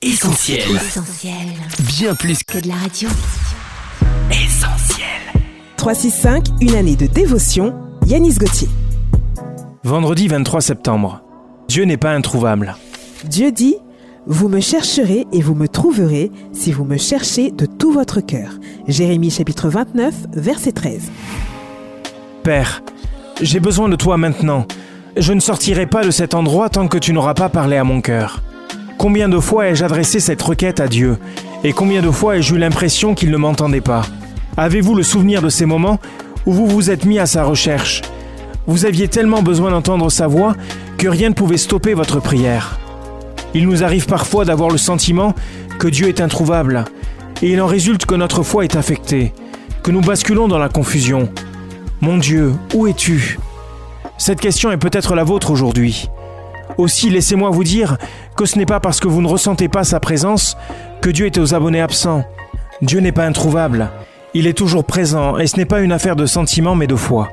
Essentiel. Essentiel. Bien plus Que de la radio. qu'essentiel. 365, une année de dévotion, Yanis Gauthier. Vendredi 23 septembre. Dieu n'est pas introuvable. Dieu dit Vous me chercherez et vous me trouverez si vous me cherchez de tout votre cœur. Jérémie chapitre 29, verset 13. Père, j'ai besoin de toi maintenant. Je ne sortirai pas de cet endroit tant que tu n'auras pas parlé à mon cœur. Combien de fois ai-je adressé cette requête à Dieu Et combien de fois ai-je eu l'impression qu'il ne m'entendait pas Avez-vous le souvenir de ces moments où vous vous êtes mis à sa recherche Vous aviez tellement besoin d'entendre sa voix que rien ne pouvait stopper votre prière. Il nous arrive parfois d'avoir le sentiment que Dieu est introuvable, et il en résulte que notre foi est affectée, que nous basculons dans la confusion. Mon Dieu, où es-tu? Cette question est peut-être la vôtre aujourd'hui. Aussi, laissez-moi vous dire que ce n'est pas parce que vous ne ressentez pas sa présence que Dieu est aux abonnés absents. Dieu n'est pas introuvable. Il est toujours présent et ce n'est pas une affaire de sentiment mais de foi.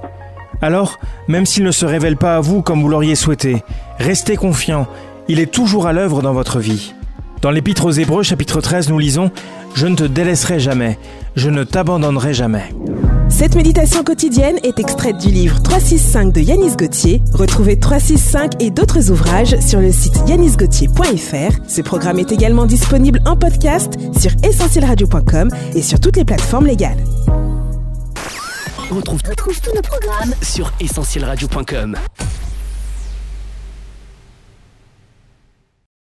Alors, même s'il ne se révèle pas à vous comme vous l'auriez souhaité, restez confiant, il est toujours à l'œuvre dans votre vie. Dans l'Épître aux Hébreux chapitre 13, nous lisons ⁇ Je ne te délaisserai jamais, je ne t'abandonnerai jamais ⁇ Cette méditation quotidienne est extraite du livre 365 de Yanis Gauthier. Retrouvez 365 et d'autres ouvrages sur le site yanisgauthier.fr. Ce programme est également disponible en podcast sur essentielradio.com et sur toutes les plateformes légales. On retrouve, tous nos programmes sur essentielradio.com.